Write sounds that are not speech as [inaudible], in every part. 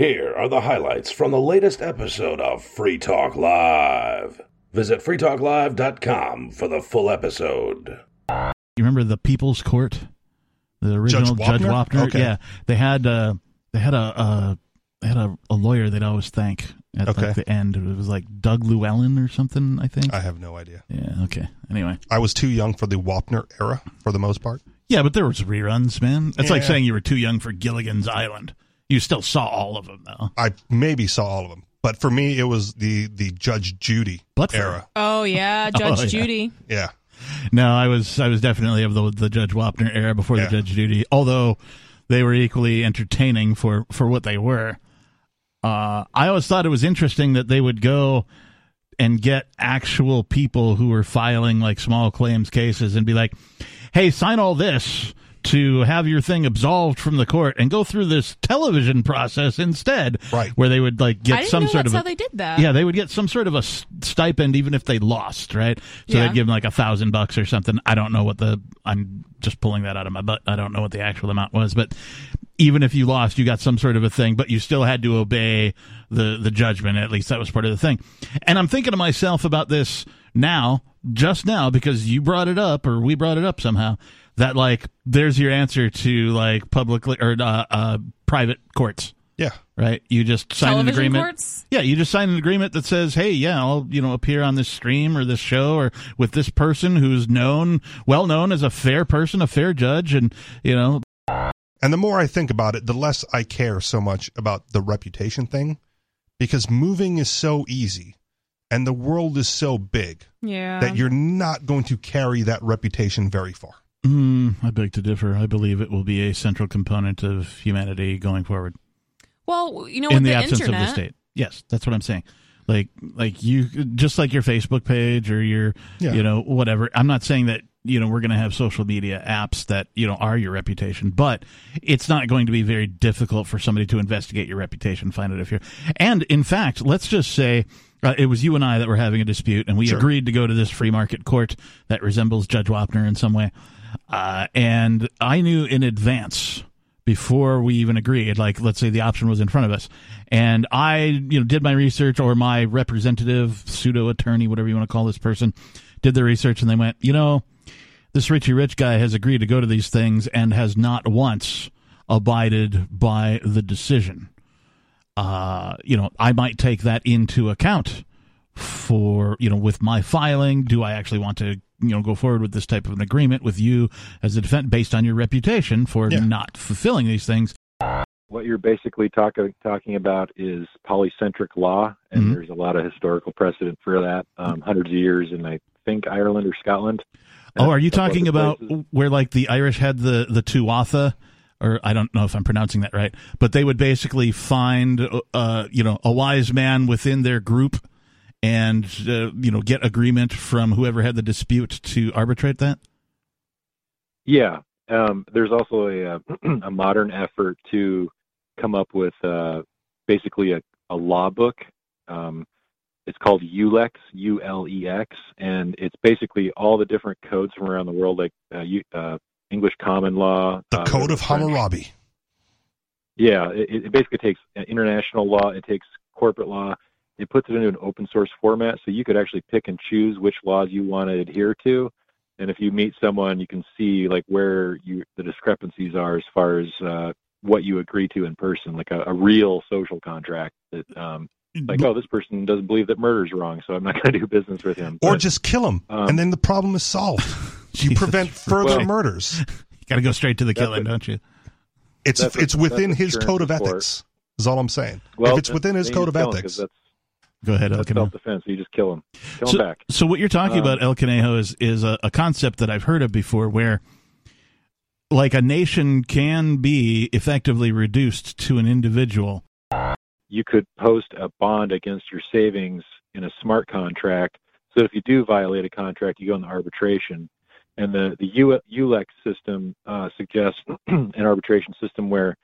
Here are the highlights from the latest episode of Free Talk Live. Visit freetalklive.com for the full episode. You remember the People's Court, the original Judge Wapner? Wapner? Okay. Yeah, they had uh, they had a uh, they had a, a lawyer they'd always thank at Okay. like, the end. It was like Doug Llewellyn or something, I think. I have no idea. yeah. Okay. Anyway. I was too young for the Wapner era for the most part. Yeah, but there was reruns, man. That's like saying you were too young for Gilligan's Island. You still saw all of them though. I maybe saw all of them, but for me, it was the the Judge Judy But era. Oh yeah, [laughs] Judge yeah. Judy. Yeah, No, I was I was definitely of the the Judge Wapner era before Yeah. the Judge Judy. Although they were equally entertaining for for what they were. Uh, I always thought it was interesting that they would go and get actual people who were filing like small claims cases and be like, "Hey, sign all this." To have your thing absolved from the court and go through this television process instead, Right. Where they would like I get didn't some know sort that's of how a, they did that. yeah, they would get some sort of a s- stipend even if they lost, right? So Yeah. they'd give them like a thousand bucks or something. I don't know what the I'm just pulling that out of my butt. I don't know what the actual amount was, but even if you lost, you got some sort of a thing, but you still had to obey the the judgment. At least that was part of the thing. And I'm thinking to myself about this now, just now, because you brought it up or we brought it up somehow. That like, there's your answer to like publicly or uh, uh, private courts yeah. right? You just sign an agreement. courts? Yeah, you just sign an agreement that says, "Hey, yeah, I'll you know appear on this stream or this show or with this person who's known, well known as a fair person, a fair judge, and you know, And the more I think about it, the less I care so much about the reputation thing, because moving is so easy, and the world is so big Yeah. that you're not going to carry that reputation very far. Mm, I beg to differ. I believe it will be a central component of humanity going forward well, you know, in with the, the, absence internet, of the state. Yes, that's what I'm saying. Like, like you, just like your Facebook page or your, Yeah. you know, whatever. I'm not saying that you know we're going to have social media apps that you know are your reputation, but it's not going to be very difficult for somebody to investigate your reputation, find out if you're. And in fact, let's just say. Uh, it was you and I that were having a dispute, and we Sure. agreed to go to this free market court that resembles Judge Wapner in some way. Uh, and I knew in advance before we even agreed like let's say the option was in front of us. And i you know did my research or my representative pseudo attorney whatever you want to call this person did the research and they went you know this richie rich guy has agreed to go to these things and has not once abided by the decision. Uh you know i might take that into account for you know with my filing do i actually want to you know go forward with this type of an agreement with you as a defense based on your reputation for Yeah. not fulfilling these things what you're basically talk, talking about is polycentric law, and Mhm. there's a lot of historical precedent for that, um, hundreds of years in I think Ireland or Scotland. oh are you talking about places. where like the irish had the the tuatha or i don't know if i'm pronouncing that right but they would basically find uh you know a wise man within their group and uh, you know get agreement from whoever had the dispute to arbitrate that Yeah, um, there's also a, uh, [clears throat] a modern effort to come up with uh, basically a, a law book. Um, it's called ULEX, U L E X, and it's basically all the different codes from around the world, like uh, U, uh, English common law, The uh, Code of French- Hammurabi. Yeah, it, it basically takes international law, it takes corporate law, it puts it into an open source format, so you could actually pick and choose which laws you want to adhere to. And if you meet someone, you can see like where you the discrepancies are as far as uh, what you agree to in person, like a, a real social contract. That um, like, oh, this person doesn't believe that murder's wrong, so I'm not [laughs] going to do business with him. Or But, just kill him, um, and then the problem is solved. [laughs] You prevent further Well- murders. [laughs] you got to go straight to the killing it. don't you It's That's what- it's within his code of is for. ethics. Is all I'm saying. well, if it's within his code of kill him, ethics, 'cause that's, go ahead Elkanah. self defense. You just kill him, kill so, back. so what you're talking Um, about, El Conejo, is is a, a concept that I've heard of before, where like a nation can be effectively reduced to an individual. you could post a bond against your savings in a smart contract. So if you do violate a contract, you go into arbitration. And the, the ULEX system uh, suggests [clears throat] an arbitration system where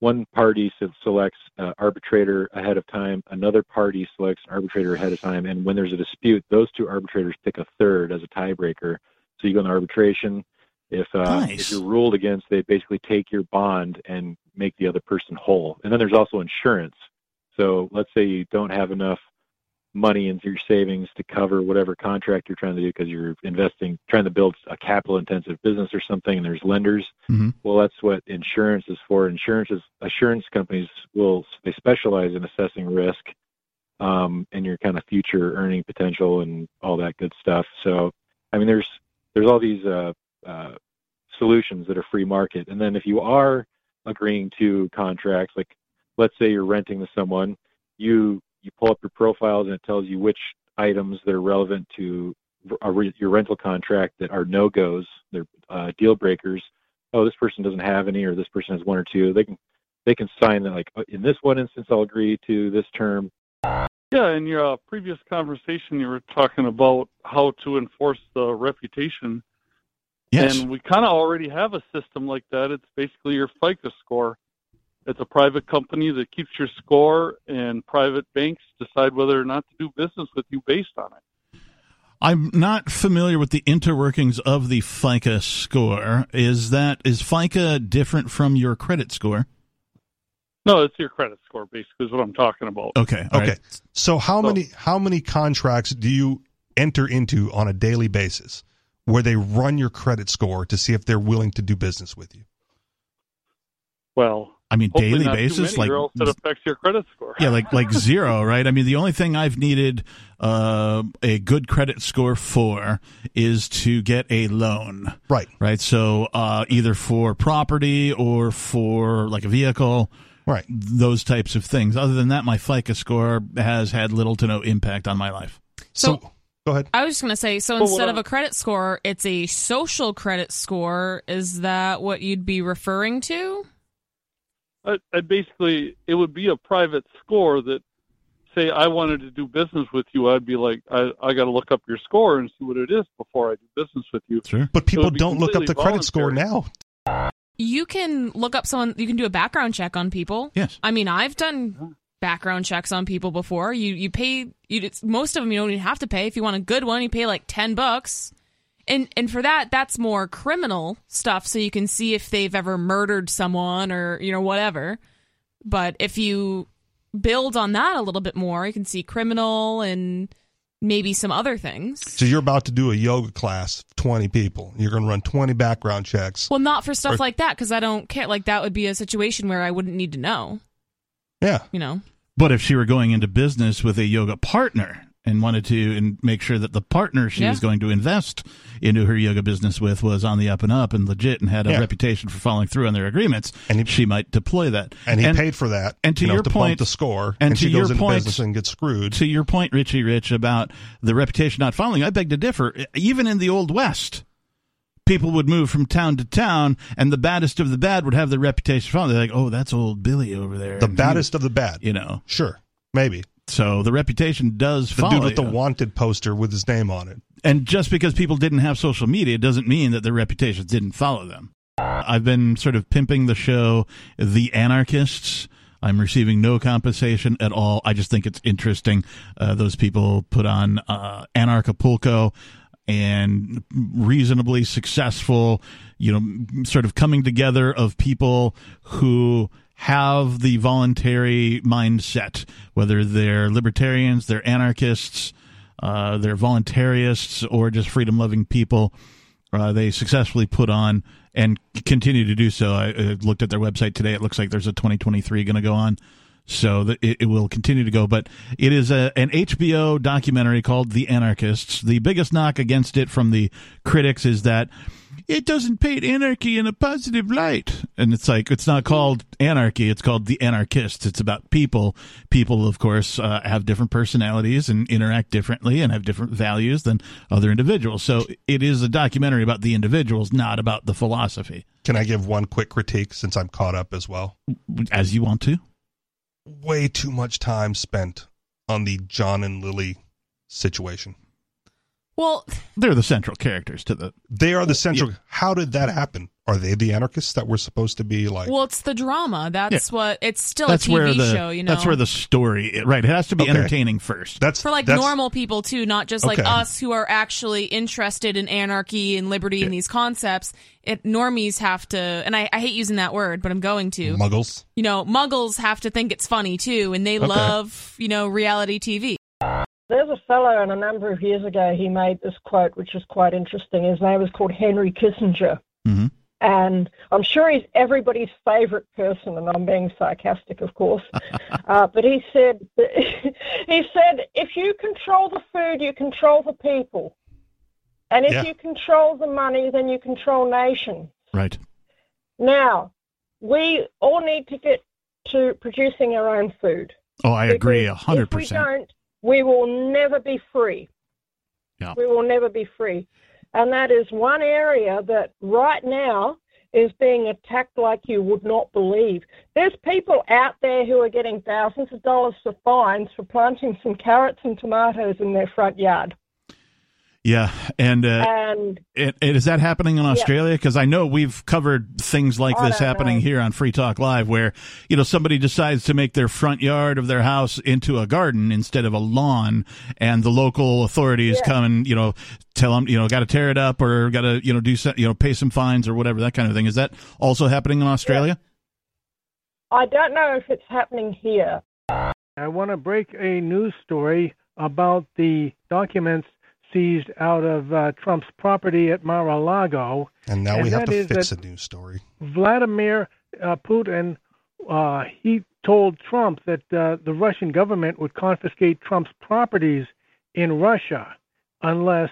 one party se- selects uh, arbitrator ahead of time, another party selects an arbitrator ahead of time, and when there's a dispute, those two arbitrators pick a third as a tiebreaker. So you go into arbitration. If uh, Nice. if you're ruled against, they basically take your bond and make the other person whole. And then there's also insurance. So let's say you don't have enough money into your savings to cover whatever contract you're trying to do because you're investing, trying to build a capital intensive business or something, and there's lenders. Mhm. Well, that's what insurance is for. Insurance is assurance companies will they specialize in assessing risk um, and your kind of future earning potential and all that good stuff. So, I mean, there's there's all these uh, uh, solutions that are free market, and then if you are agreeing to contracts, like let's say you're renting to someone, you you pull up your profiles and it tells you which items that are relevant to a re- your rental contract that are no goes, they're uh, deal breakers. Oh, this person doesn't have any, or this person has one or two. They can they can sign that like in this one instance I'll agree to this term. Yeah, in your uh, previous conversation, you were talking about how to enforce the reputation, Yes. and we kind of already have a system like that. It's basically your FICO score. It's a private company that keeps your score, and private banks decide whether or not to do business with you based on it. I'm not familiar with the interworkings of the FICO score. Is that is FICO different from your credit score? No, it's your credit score, basically, is what I'm talking about. Okay. all Okay. right. So how So- many how many contracts do you enter into on a daily basis where they run your credit score to see if they're willing to do business with you? Well, I mean, hopefully daily not basis, too many, like or else it affects your credit score. yeah, like like zero, right? I mean, the only thing I've needed uh, a good credit score for is to get a loan, Right. right? So uh, either for property or for like a vehicle, Right. those types of things. Other than that, my FICO score has had little to no impact on my life. So, So- go ahead. I was just going to say, so Well, instead of a credit score, it's a social credit score. Is that what you'd be referring to? I, I basically, it would be a private score that, say, I wanted to do business with you. I'd be like, I, I got to look up your score and see what it is before I do business with you. Sure. But people don't look up the completely credit score now. You can look up someone, you can do a background check on people. Yes. I mean, I've done background checks on people before. You you pay you it's, most of them you don't even have to pay. If you want a good one, you pay like 10 bucks. And and for that that's more criminal stuff so you can see if they've ever murdered someone or you know whatever. But if you build on that a little bit more, you can see criminal and maybe some other things. So you're about to do a yoga class, 20 people. You're going to run 20 background checks. Well, not for stuff Or- like that because I don't care. Like that would be a situation where I wouldn't need to know. Yeah. You know. But if she were going into business with a yoga partner and wanted to and make sure that the partner she Yeah. was going to invest into her yoga business with was on the up and up and legit and had a Yeah. reputation for following through on their agreements, And he- she might deploy that. And he paid for that. and to you know, your to point- the score. and And, to she your goes into point- business and gets screwed. to your point, Richie Rich, about the reputation not following, I beg to differ. Even in the Old West, people would move from town to town, and the baddest of the bad would have the reputation following. They're like, oh, that's old Billy over there. the And he- baddest of the bad. you know. Sure. Maybe. So the reputation does The follow. The dude with the you. wanted poster with his name on it. And just because people didn't have social media doesn't mean that their reputations didn't follow them. I've been sort of pimping the show, The Anarchists. I'm receiving no compensation at all. I just think it's interesting. Uh, those people put on uh, Anarchapulco and reasonably successful, you know, sort of coming together of people who have the voluntary mindset, whether they're libertarians, they're anarchists, uh, they're voluntarists, or just freedom loving people. Uh, they successfully put on and continue to do so. I, I looked at their website today. It looks like there's a 2023 going to go on. So that it, it will continue to go, but it is a, an HBO documentary called The Anarchists. The biggest knock against it from the critics is that it doesn't paint anarchy in a positive light. And it's like, it's not called anarchy, it's called The Anarchists. It's about people. People, of course, uh, have different personalities and interact differently and have different values than other individuals. So it is a documentary about the individuals, not about the philosophy, Can I give one quick critique since I'm caught up as well? as you want to. Way too much time spent on the John and Lily situation. Well, They're the central characters to the. They are the central. How did that happen? Are they the anarchists that we're supposed to be like? Well, it's the drama. That's what it's still That's a TV where the show, you know. that's where the story right. It has to be Okay. entertaining first. that's for like that's, normal people too, not just like Okay. us who are actually interested in anarchy and liberty and these concepts. It normies have to, and I, I hate using that word, but I'm going to. muggles. you know, muggles have to think it's funny too, and they love you know reality TV. There's a fellow, and a number of years ago, he made this quote, which is quite interesting. His name was called Henry Kissinger. Mhm. And I'm sure he's everybody's favorite person, and I'm being sarcastic, of course. [laughs] uh, but he said, [laughs] he said, if you control the food, you control the people. And if Yeah. you control the money, then you control nations. Right. Now, we all need to get to producing our own food. Oh, I agree hundred If we percent. don't, we will never be free. Yeah. We will never be free. And that is one area that right now is being attacked like you would not believe. There's people out there who are getting thousands of dollars for fines for planting some carrots and tomatoes in their front yard. Yeah, and uh, And And, and is that happening in Australia? Because I know we've covered things like I this don't happening know. here on Free Talk Live, where you know somebody decides to make their front yard of their house into a garden instead of a lawn, and the local authorities Yeah. come and you know tell them you know got to tear it up or got to you know do some, you know pay some fines or whatever that kind of thing. Is that also happening in Australia? I don't know if it's happening here. I want to break a news story about the documents seized out of uh, Trump's property at Mar-a-Lago. And now And we have to fix a news story. Vladimir uh, Putin, uh, he told Trump that uh, the Russian government would confiscate Trump's properties in Russia unless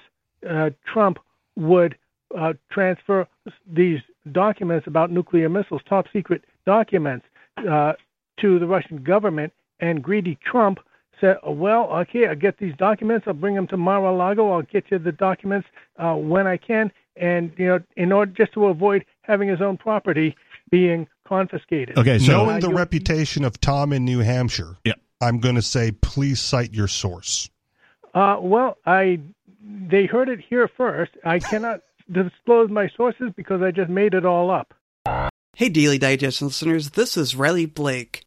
uh, Trump would uh, transfer these documents about nuclear missiles, top secret documents, uh, to the Russian government. And greedy Trump said, "Oh, "Well, okay, I'll get these documents. I'll bring them to Mar-a-Lago. I'll get you the documents uh, when I can." And you know, in order just to avoid having his own property being confiscated. Okay, so Knowing the reputation of Tom in New Hampshire, Yeah. I'm going to say please cite your source. Uh, well, I they heard it here first. I cannot disclose my sources because I just made it all up. Hey, Daily Digest listeners, this is Riley Blake.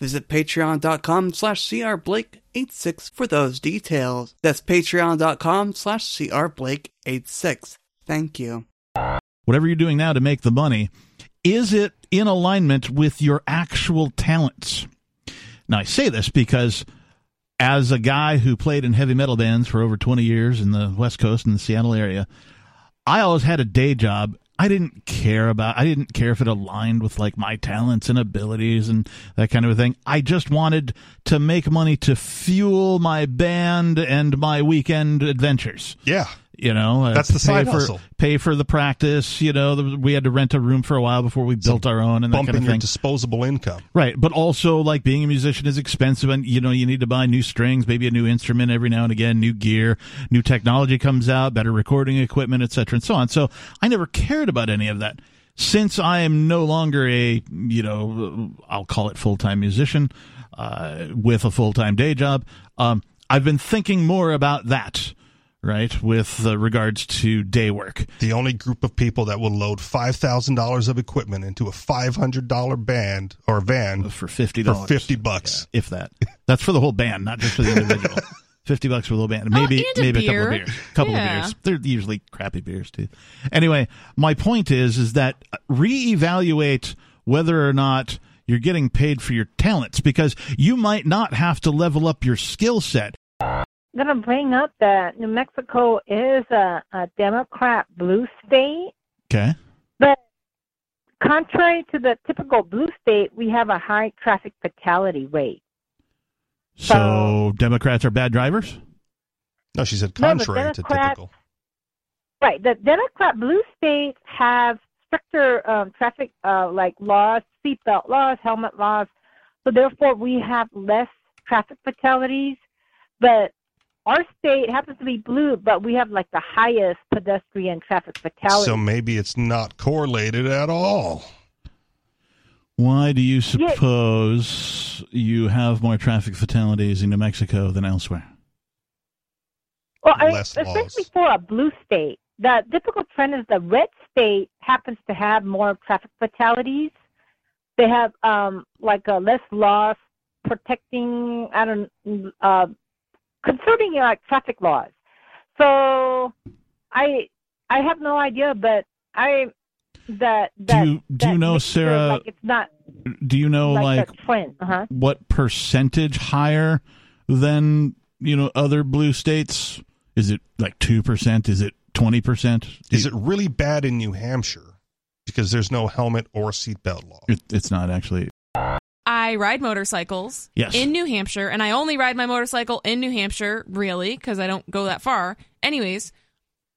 visit patreon.com slash crblake86 for those details. That's patreon.com slash crblake86. Thank you. whatever you're doing now to make the money, is it in alignment with your actual talents? Now, I say this because as a guy who played in heavy metal bands for over 20 years in the West Coast and the Seattle area, I always had a day job. I didn't care about I didn't care if it aligned with like my talents and abilities and that kind of a thing. I just wanted to make money to fuel my band and my weekend adventures Yeah. You know uh, That's the side for, hustle. pay for the practice you know the, we had to rent a room for a while before we built our own and that Bump kind in of your thing disposable income. right but also like being a musician is expensive and you know you need to buy new strings maybe a new instrument every now and again new gear new technology comes out better recording equipment etc and so on so i never cared about any of that since i am no longer a you know i'll call it full-time musician uh, with a full-time day job um, i've been thinking more about that right with uh, regards to day work The only group of people that will load five thousand dollars of equipment into a five hundred dollar band or van for fifty for dollars, fifty bucks. if that. That's for the whole band, not just for the individual. [laughs] Fifty bucks for the whole band, Oh, maybe and a maybe a couple of beers, couple Yeah. of beers. They're usually crappy beers too. Anyway, my point is is that reevaluate whether or not you're getting paid for your talents because you might not have to level up your skill set. I'm going to bring up that New Mexico is a, a Democrat blue state, Okay, but contrary to the typical blue state, we have a high traffic fatality rate. so Democrats are bad drivers. No, she said No, contrary to typical. Right. The Democrat blue states have stricter um, traffic uh, like laws, seatbelt laws, helmet laws, so therefore we have less traffic fatalities. But our state happens to be blue, but we have like the highest pedestrian traffic fatalities. So maybe it's not correlated at all. Why do you suppose you have more traffic fatalities in New Mexico than elsewhere? Well, I, less especially for a blue state, the typical trend is the red state happens to have more traffic fatalities. They have um, like a less laws protecting, I don't, uh, concerning like traffic laws. So, I I have no idea, but I that that do you, do that you know, makes it Sarah? Like it's not do you know like, like trend. Uh-huh. what percentage higher than you know other blue states? Is it like two percent? Is it twenty percent? Is it really bad in New Hampshire because there's no helmet or seatbelt law? It, it's not actually. I ride motorcycles Yes. in New Hampshire, and I only ride my motorcycle in New Hampshire, really, because I don't go that far. Anyways,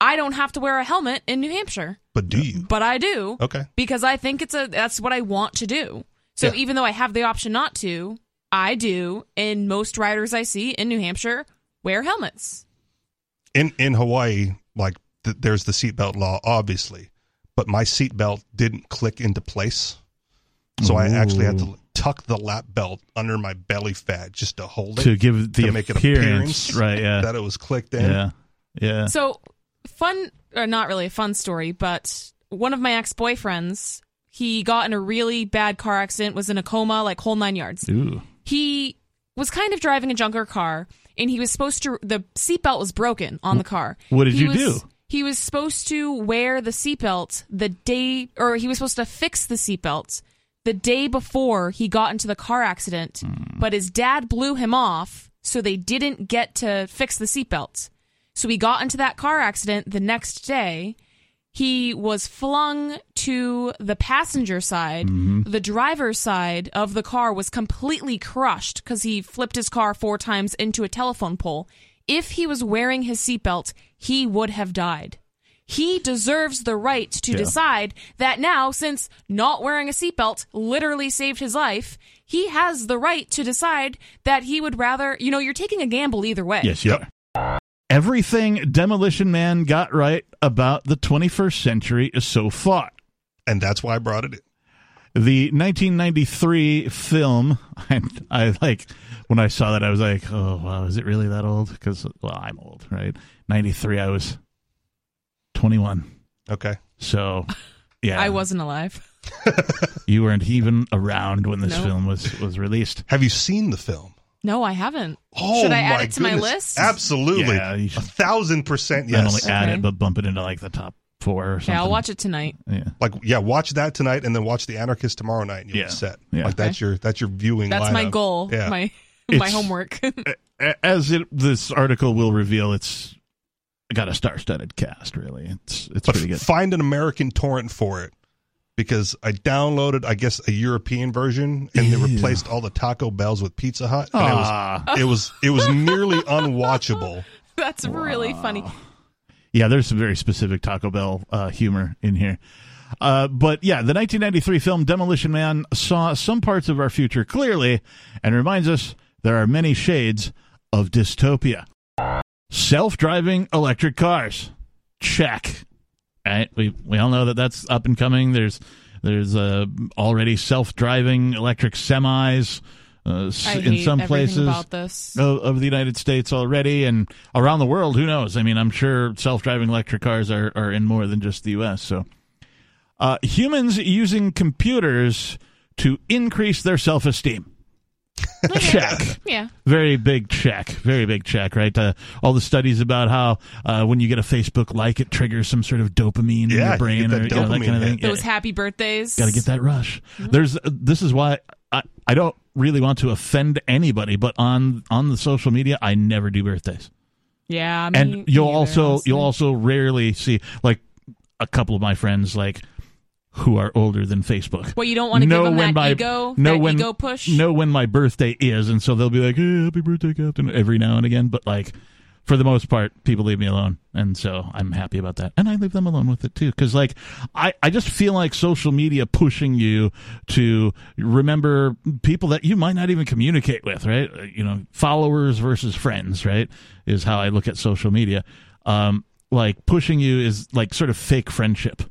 I don't have to wear a helmet in New Hampshire, But do you? but I do Okay. because I think it's a that's what I want to do. So Yeah. even though I have the option not to, I do, and most riders I see in New Hampshire wear helmets. In in Hawaii, like th- there's the seatbelt law, obviously, but my seatbelt didn't click into place, so I actually had to tuck the lap belt under my belly fat just to hold it To give the to make it appearance, appearance right, yeah. [laughs] that it was clicked in. Yeah, yeah. So fun, or not really a fun story, but one of my ex boyfriends, he got in a really bad car accident, was in a coma, like whole nine yards. Ooh. He was kind of driving a junker car, and he was supposed to. The seatbelt was broken on the car. What did He you was- do? He was supposed to wear the seatbelt the day, or he was supposed to fix the seatbelt the day before he got into the car accident, Hmm. but his dad blew him off, so they didn't get to fix the seatbelt. So he got into that car accident the next day. He was flung to the passenger side. The driver's side of the car was completely crushed because he flipped his car four times into a telephone pole. If he was wearing his seatbelt, he would have died. He deserves the right to Yeah. decide that now, since not wearing a seatbelt literally saved his life, he has the right to decide that he would rather, you know, you're taking a gamble either way. Yes, you are. Everything Demolition Man got right about the 21st century is so far. And that's why I brought it in. The 1993 film, [laughs] and I like when I saw that, I was like, "Oh wow, is it really that old?" Because well, I'm old, right? 93, I was 21. Okay. So, yeah, I wasn't alive. [laughs] You weren't even around when this No. film was was released. Have you seen the film? No, I haven't. Oh, Should I add my it to my goodness. list? Absolutely. Yeah, you a should thousand percent not yes. only add Okay. it, but bump it into like the top four or something. Yeah, I'll watch it tonight. Yeah. Like yeah, watch that tonight and then watch The Anarchist tomorrow night and you'll Yeah. be set. Yeah. Like that's your that's your viewing That's my lineup. goal. Yeah. My [laughs] my It's- homework. [laughs] A- As it, this article will reveal, it's got a star-studded cast. Really, it's it's but pretty good. find an American torrent for it because I downloaded, I guess, a European version, and they replaced all the Taco Bells with Pizza Hut. And it was Ah. it was it was nearly unwatchable. [laughs] That's really funny. Yeah, there's some very specific Taco Bell uh, humor in here. Uh, but yeah, the 1993 film Demolition Man saw some parts of our future clearly and reminds us there are many shades of dystopia. Self driving electric cars. Check. Right? We, we all know that that's up and coming. There's there's uh, already self driving electric semis uh, in some places of, of the United States already and around the world. Who knows? I mean, I'm sure self-driving electric cars are, are in more than just the U.S. So, uh, humans using computers to increase their self-esteem. check. Yeah. Very big check. Very big check, right? Uh, all the studies about how uh, when you get a Facebook like, it triggers some sort of dopamine in your brain get or that you know, that kind of thing. hit. Those happy birthdays. Got to get that rush. There's this is why I, I don't really want to offend anybody, but on on the social media, I never do birthdays, Yeah, me and you'll neither, also honestly. you'll also rarely see like a couple of my friends like who are older than Facebook. Well, you don't want to give know them when that my ego, know that when ego push. know when my birthday is, and so they'll be like, hey, "Happy birthday, Captain!" every now and again. But like for the most part, people leave me alone, and so I'm happy about that, and I leave them alone with it too, because like I I just feel like social media pushing you to remember people that you might not even communicate with, right? Uh, You know, followers versus friends, right? Is how I look at social media. Um, like pushing you is like sort of fake friendship.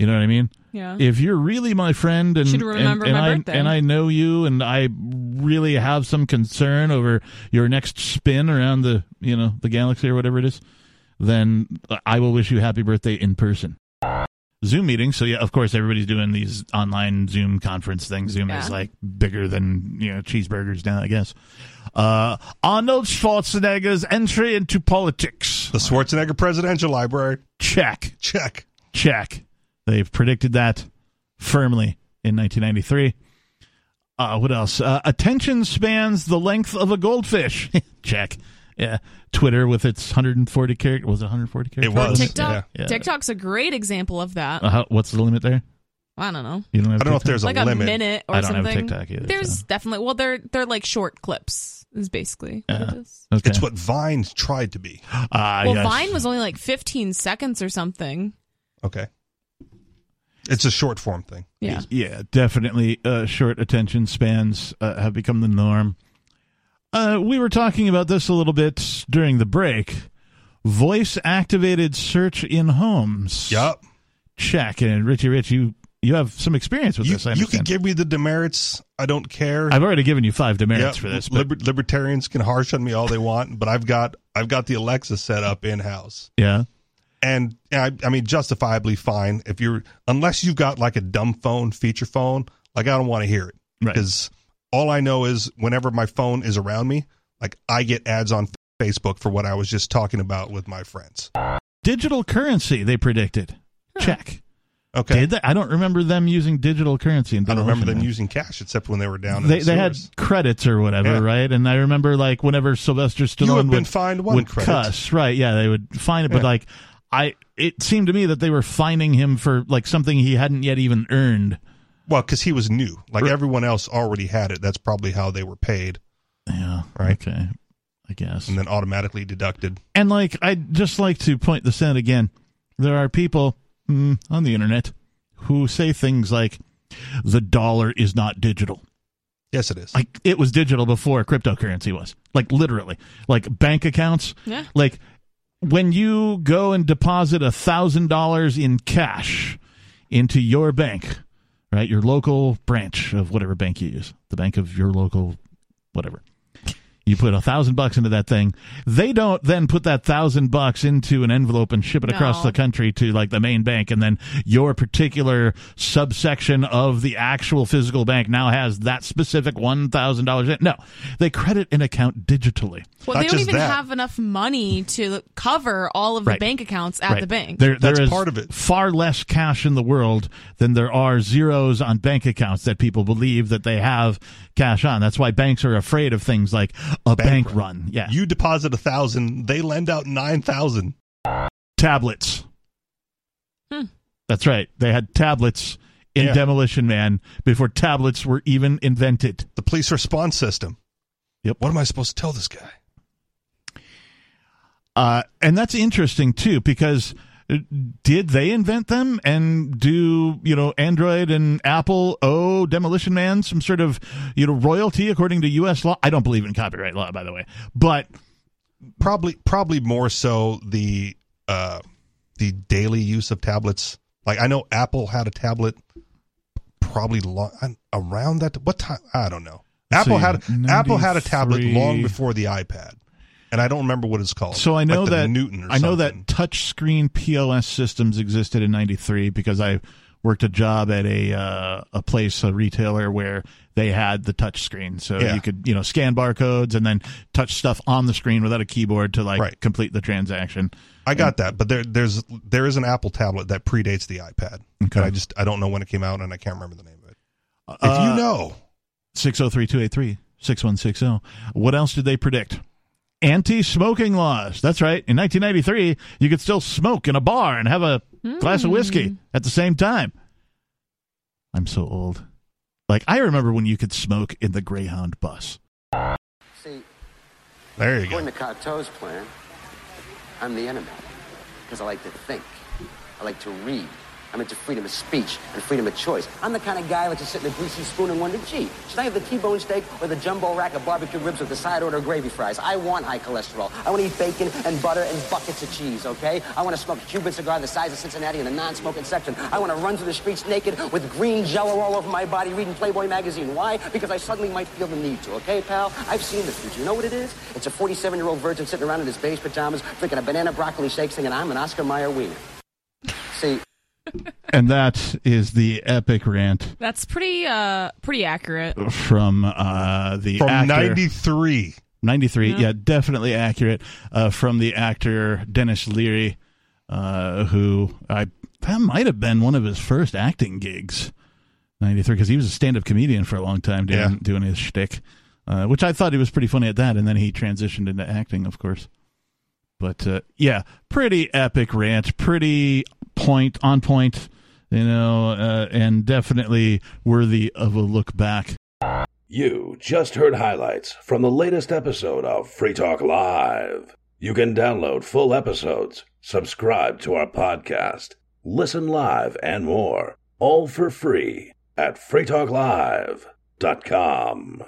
You know what I mean? Yeah. If you're really my friend and Should remember and, and my I birthday. and I know you and I really have some concern over your next spin around the you know the galaxy or whatever it is, then I will wish you happy birthday in person. Zoom meetings, so yeah, of course everybody's doing these online Zoom conference things. Zoom is like bigger than you know cheeseburgers now, I guess. Uh, Arnold Schwarzenegger's entry into politics. The Schwarzenegger Presidential Library. Check. Check. Check. They've predicted that firmly in 1993. Uh, what else? Uh, attention spans the length of a goldfish. [laughs] Check. Yeah. Twitter with its 140 character was it 140 characters? It was. TikTok. Yeah. TikTok's a great example of that. Uh, how, what's the limit there? I don't know. You don't have I don't know if there's a like a minute or I don't have something. TikTok either, There's so. definitely well, they're they're like short clips. Is basically what Yeah. it is. Okay. It's what Vine tried to be. [gasps] Ah, well, yes. Vine was only like 15 seconds or something. Okay. It's a short form thing. Yeah. Yeah, definitely. Uh, short attention spans uh, have become the norm. Uh, we were talking about this a little bit during the break. Voice activated search in homes. Yup. Check. And Richie Rich, you you have some experience with You, this. I you can give me the demerits. I don't care. I've already given you five demerits Yep, for this. Liber- libertarians can harsh on me all they want, but I've got I've got the Alexa set up in house, yeah. And I, I mean justifiably fine if you're unless you've got like a dumb phone, feature phone. Like I don't want to hear it Right. because all I know is whenever my phone is around me, like I get ads on Facebook for what I was just talking about with my friends. Digital currency, they predicted. Check. Okay, Did they? I don't remember them using digital currency. In I don't remember them Man. using cash except when they were down. In They the they had credits or whatever, Yeah. right? And I remember like whenever Sylvester Stallone You have been would, would cuss, right? Yeah, they would find it, but like I, it seemed to me that they were fining him for like something he hadn't yet even earned. Well, because he was new. Like everyone else already had it. That's probably how they were paid, Yeah, Right. Okay, I guess. and then automatically deducted. And like I'd just like to point this out again. There are people mm, on the internet who say things like the dollar is not digital. Yes, it is. Like it was digital before cryptocurrency was. Like literally. Like bank accounts. Yeah. Like when you go and deposit a thousand dollars in cash into your bank, right? Your local branch of whatever bank you use, the bank of your local whatever. You put a thousand bucks into that thing. They don't then put that thousand bucks into an envelope and ship it across the country to like the main bank, and then your particular subsection of the actual physical bank now has that specific one thousand dollars. No, they credit an account digitally. Well, Not they don't even that. have enough money to cover all of the bank accounts at Right. the bank. There, there That's is part of it. Far less cash in the world than there are zeros on bank accounts that people believe that they have cash on. That's why banks are afraid of things like a bank, run. Yeah, You deposit a thousand, they lend out nine thousand. tablets. Hmm. That's right. They had tablets in Yeah. Demolition Man before tablets were even invented. The police response system. Yep. What am I supposed to tell this guy? Uh, and that's interesting too because did they invent them and do you know Android and Apple owe Demolition Man some sort of you know royalty according to U.S. law? I don't believe in copyright law, by the way, but Probably, probably more so the uh, the daily use of tablets. Like I know Apple had a tablet, probably long, around that. What time? I don't know. Apple see, had Apple had a tablet long before the iPad, and I don't remember what it's called. So I know Like that Newton. Or I know something. that touchscreen POS systems existed in '93 because I worked a job at a uh, a place, a retailer where they had the touch screen, so Yeah. you could you know scan barcodes and then touch stuff on the screen without a keyboard to like Right. complete the transaction. I got that, but there there's there is an Apple tablet that predates the iPad. Okay. I just I don't know when it came out, and I can't remember the name of it. If Uh, you know, 603-283-6160. oh. What else did they predict? Anti-smoking laws. That's right. In 1993, you could still smoke in a bar and have a glass of whiskey hmm. at the same time. I'm so old. Like I remember when you could smoke in the Greyhound bus. See, there you go. according to Cocteau's plan, I'm the enemy. Because I like to think. I like to read. I'm into freedom of speech and freedom of choice. I'm the kind of guy that to sit in a greasy spoon and wonder, gee, should I have the T-bone steak or the jumbo rack of barbecue ribs with the side order of gravy fries? I want high cholesterol. I want to eat bacon and butter and buckets of cheese, okay? I want to smoke a Cuban cigar the size of Cincinnati in the non-smoking section. I want to run through the streets naked with green jello all over my body reading Playboy magazine. Why? Because I suddenly might feel the need to, okay, pal? I've seen the future. You know what it is? It's a 47-year-old virgin sitting around in his beige pajamas drinking a banana broccoli shake singing, I'm an Oscar Mayer wiener. See, and that is the epic rant That's pretty uh pretty accurate. from uh, the From actor. 93. 93, Yeah. yeah, definitely accurate. Uh, from the actor Denis Leary, uh, who I that might have been one of his first acting gigs. 93, because he was a stand-up comedian for a long time doing Yeah. doing his shtick, uh, which I thought he was pretty funny at that, and then he transitioned into acting, of course. But uh, yeah, pretty epic rant, pretty point on point, you know, uh, and definitely worthy of a look back. You just heard highlights from the latest episode of Free Talk Live. You can download full episodes, subscribe to our podcast, listen live, and more, all for free at freetalklive.com.